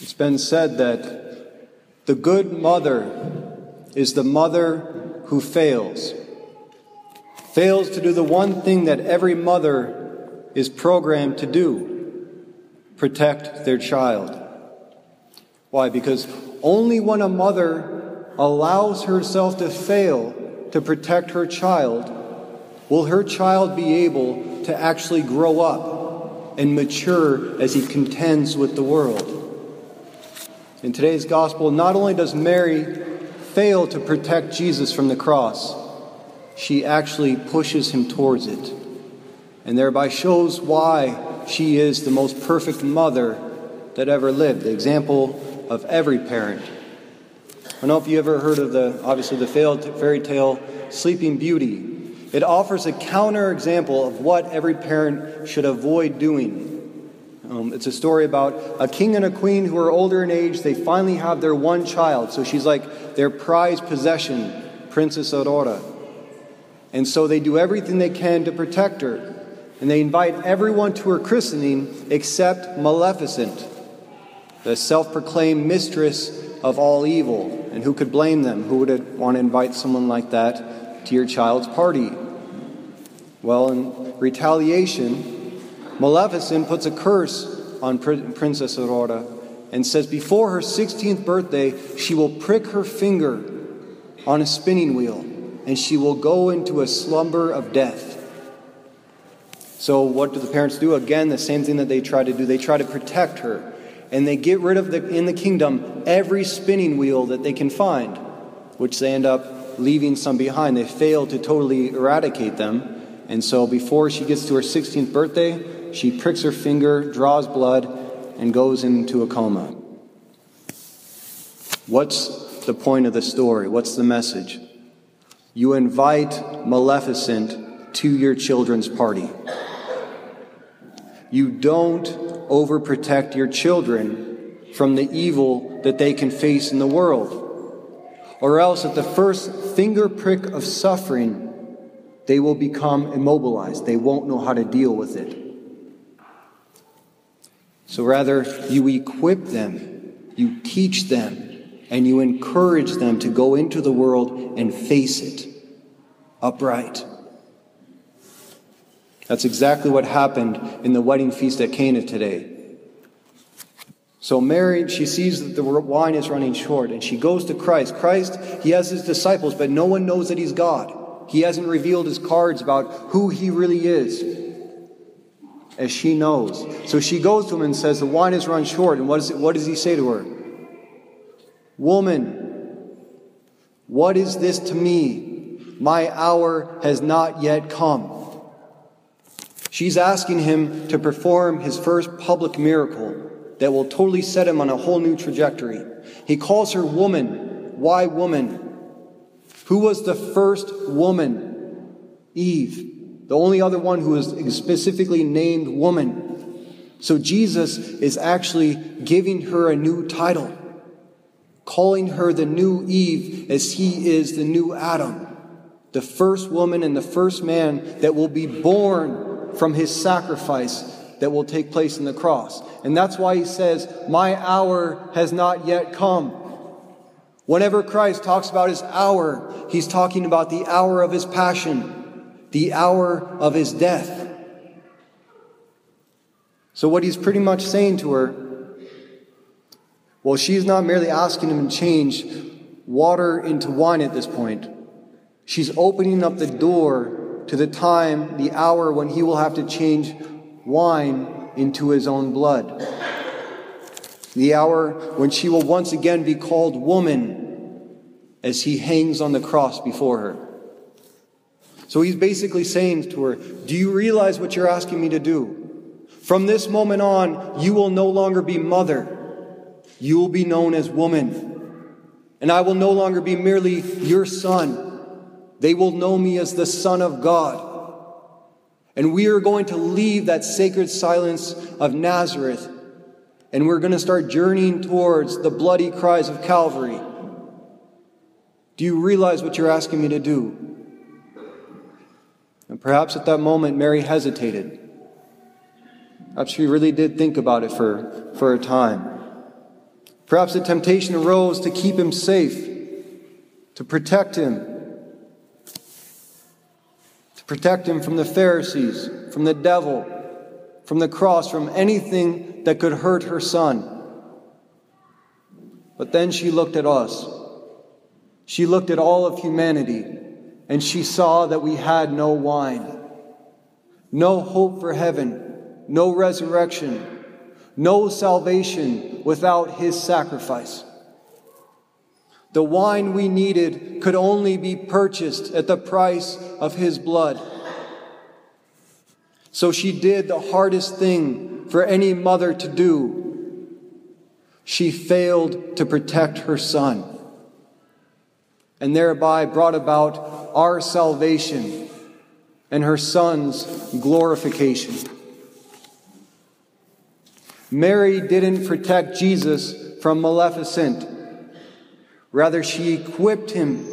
It's been said that the good mother is the mother who fails. Fails to do the one thing that every mother is programmed to do protect their child. Why? Because only when a mother allows herself to fail to protect her child will her child be able to actually grow up and mature as he contends with the world. In today's gospel, not only does Mary fail to protect Jesus from the cross, she actually pushes him towards it and thereby shows why she is the most perfect mother that ever lived, the example of every parent. I don't know if you ever heard of the, obviously, the failed fairy tale Sleeping Beauty. It offers a counter example of what every parent should avoid doing. Um, it's a story about a king and a queen who are older in age. They finally have their one child. So she's like their prized possession, Princess Aurora. And so they do everything they can to protect her. And they invite everyone to her christening except Maleficent, the self proclaimed mistress of all evil. And who could blame them? Who would want to invite someone like that to your child's party? Well, in retaliation, Maleficent puts a curse on Princess Aurora and says before her 16th birthday, she will prick her finger on a spinning wheel and she will go into a slumber of death. So, what do the parents do? Again, the same thing that they try to do. They try to protect her and they get rid of the, in the kingdom every spinning wheel that they can find, which they end up leaving some behind. They fail to totally eradicate them. And so before she gets to her 16th birthday, she pricks her finger, draws blood, and goes into a coma. What's the point of the story? What's the message? You invite Maleficent to your children's party. You don't overprotect your children from the evil that they can face in the world. Or else, at the first finger prick of suffering, they will become immobilized. They won't know how to deal with it. So rather, you equip them, you teach them, and you encourage them to go into the world and face it upright. That's exactly what happened in the wedding feast at Cana today. So Mary, she sees that the wine is running short and she goes to Christ. Christ, he has his disciples, but no one knows that he's God. He hasn't revealed his cards about who he really is, as she knows. So she goes to him and says, The wine has run short. And what, is it, what does he say to her? Woman, what is this to me? My hour has not yet come. She's asking him to perform his first public miracle that will totally set him on a whole new trajectory. He calls her woman. Why woman? Who was the first woman? Eve, the only other one who is specifically named woman. So Jesus is actually giving her a new title, calling her the new Eve as he is the new Adam, the first woman and the first man that will be born from his sacrifice that will take place in the cross. And that's why he says, My hour has not yet come. Whenever Christ talks about his hour, he's talking about the hour of his passion, the hour of his death. So, what he's pretty much saying to her, well, she's not merely asking him to change water into wine at this point. She's opening up the door to the time, the hour when he will have to change wine into his own blood the hour when she will once again be called woman as he hangs on the cross before her. So he's basically saying to her, Do you realize what you're asking me to do? From this moment on, you will no longer be mother. You will be known as woman. And I will no longer be merely your son. They will know me as the Son of God. And we are going to leave that sacred silence of Nazareth and we're going to start journeying towards the bloody cries of Calvary. Do you realize what you're asking me to do? And perhaps at that moment, Mary hesitated. Perhaps she really did think about it for, for a time. Perhaps the temptation arose to keep him safe, to protect him, to protect him from the Pharisees, from the devil, from the cross, from anything that could hurt her son. But then she looked at us. She looked at all of humanity, and she saw that we had no wine, no hope for heaven, no resurrection no salvation without his sacrifice. The wine we needed could only be purchased at the price of his blood. So she did the hardest thing for any mother to do. She failed to protect her son and thereby brought about our salvation and her son's glorification. Mary didn't protect Jesus from Maleficent. Rather, she equipped him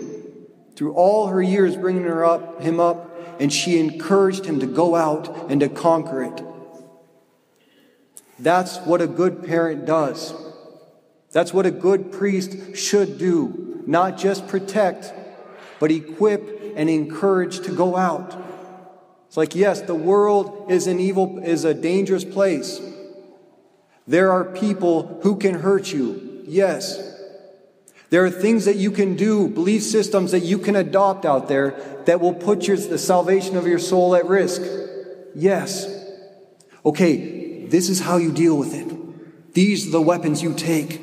through all her years bringing her up, him up, and she encouraged him to go out and to conquer it. That's what a good parent does. That's what a good priest should do. Not just protect, but equip and encourage to go out. It's like, yes, the world is an evil, is a dangerous place. There are people who can hurt you. Yes. There are things that you can do, belief systems that you can adopt out there that will put your, the salvation of your soul at risk. Yes. Okay, this is how you deal with it. These are the weapons you take.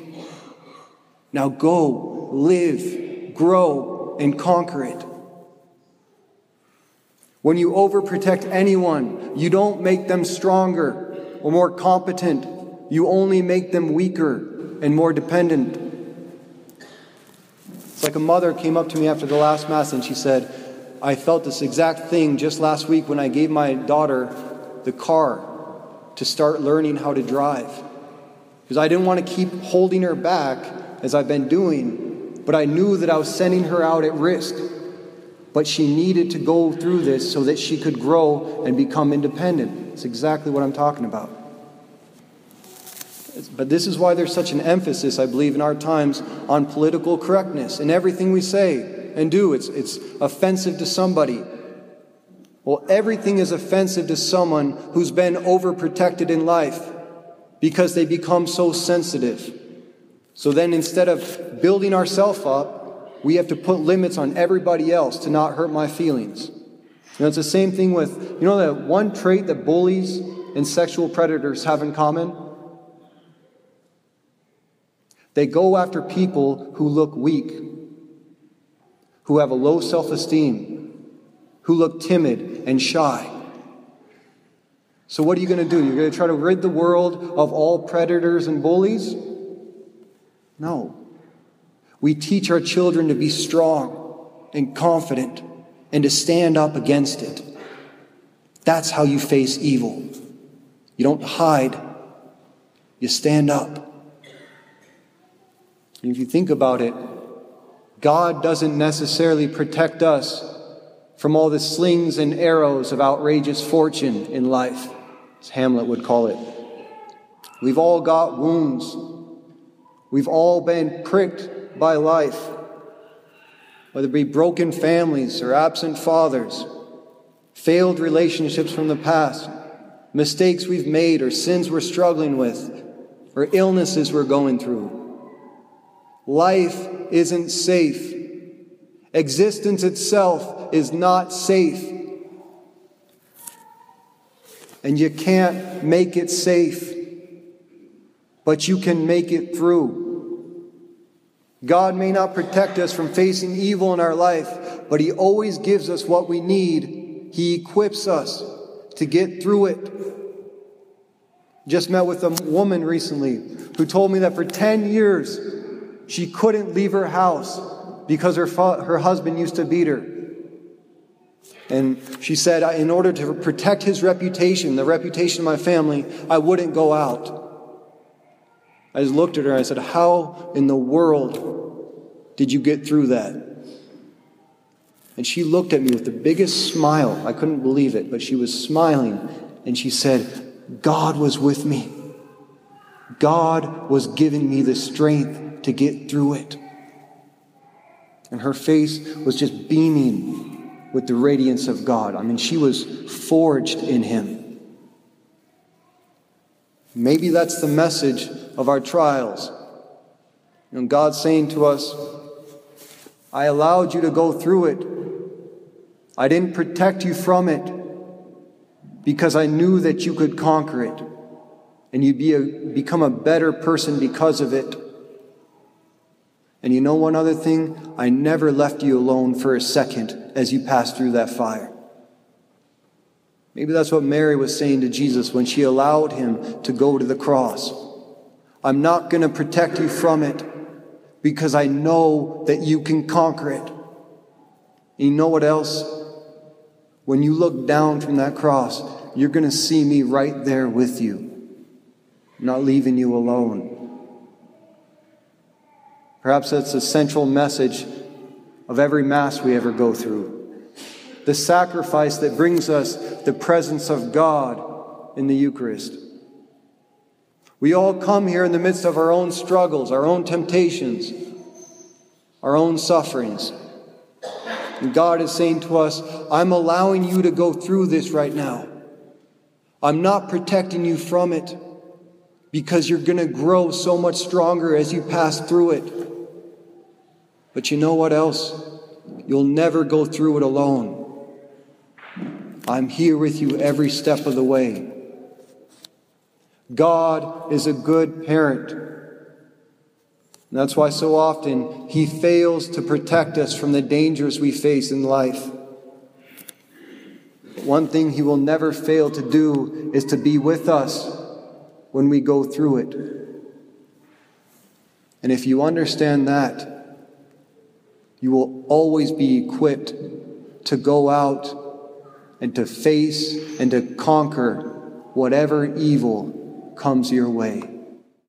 Now go, live, grow, and conquer it. When you overprotect anyone, you don't make them stronger or more competent you only make them weaker and more dependent. It's like a mother came up to me after the last Mass and she said, I felt this exact thing just last week when I gave my daughter the car to start learning how to drive. Because I didn't want to keep holding her back as I've been doing, but I knew that I was sending her out at risk. But she needed to go through this so that she could grow and become independent. It's exactly what I'm talking about. But this is why there's such an emphasis, I believe, in our times on political correctness in everything we say and do. It's, it's offensive to somebody. Well, everything is offensive to someone who's been overprotected in life because they become so sensitive. So then instead of building ourselves up, we have to put limits on everybody else to not hurt my feelings. You know, it's the same thing with, you know, that one trait that bullies and sexual predators have in common? They go after people who look weak, who have a low self esteem, who look timid and shy. So, what are you going to do? You're going to try to rid the world of all predators and bullies? No. We teach our children to be strong and confident and to stand up against it. That's how you face evil. You don't hide, you stand up. And if you think about it, God doesn't necessarily protect us from all the slings and arrows of outrageous fortune in life, as Hamlet would call it. We've all got wounds. We've all been pricked by life, whether it be broken families or absent fathers, failed relationships from the past, mistakes we've made or sins we're struggling with, or illnesses we're going through. Life isn't safe. Existence itself is not safe. And you can't make it safe, but you can make it through. God may not protect us from facing evil in our life, but He always gives us what we need. He equips us to get through it. Just met with a woman recently who told me that for 10 years she couldn't leave her house because her, her husband used to beat her. And she said, in order to protect his reputation, the reputation of my family, I wouldn't go out. I just looked at her and I said, How in the world did you get through that? And she looked at me with the biggest smile. I couldn't believe it, but she was smiling. And she said, God was with me. God was giving me the strength to get through it. And her face was just beaming with the radiance of God. I mean, she was forged in Him. Maybe that's the message of our trials. And God's saying to us, I allowed you to go through it. I didn't protect you from it because I knew that you could conquer it and you'd be a, become a better person because of it. And you know one other thing? I never left you alone for a second as you passed through that fire. Maybe that's what Mary was saying to Jesus when she allowed him to go to the cross. I'm not going to protect you from it because I know that you can conquer it. And you know what else? When you look down from that cross, you're going to see me right there with you, not leaving you alone. Perhaps that's the central message of every Mass we ever go through. The sacrifice that brings us the presence of God in the Eucharist. We all come here in the midst of our own struggles, our own temptations, our own sufferings. And God is saying to us, I'm allowing you to go through this right now. I'm not protecting you from it because you're going to grow so much stronger as you pass through it. But you know what else? You'll never go through it alone. I'm here with you every step of the way. God is a good parent. And that's why so often He fails to protect us from the dangers we face in life. But one thing He will never fail to do is to be with us when we go through it. And if you understand that, you will always be equipped to go out and to face and to conquer whatever evil comes your way.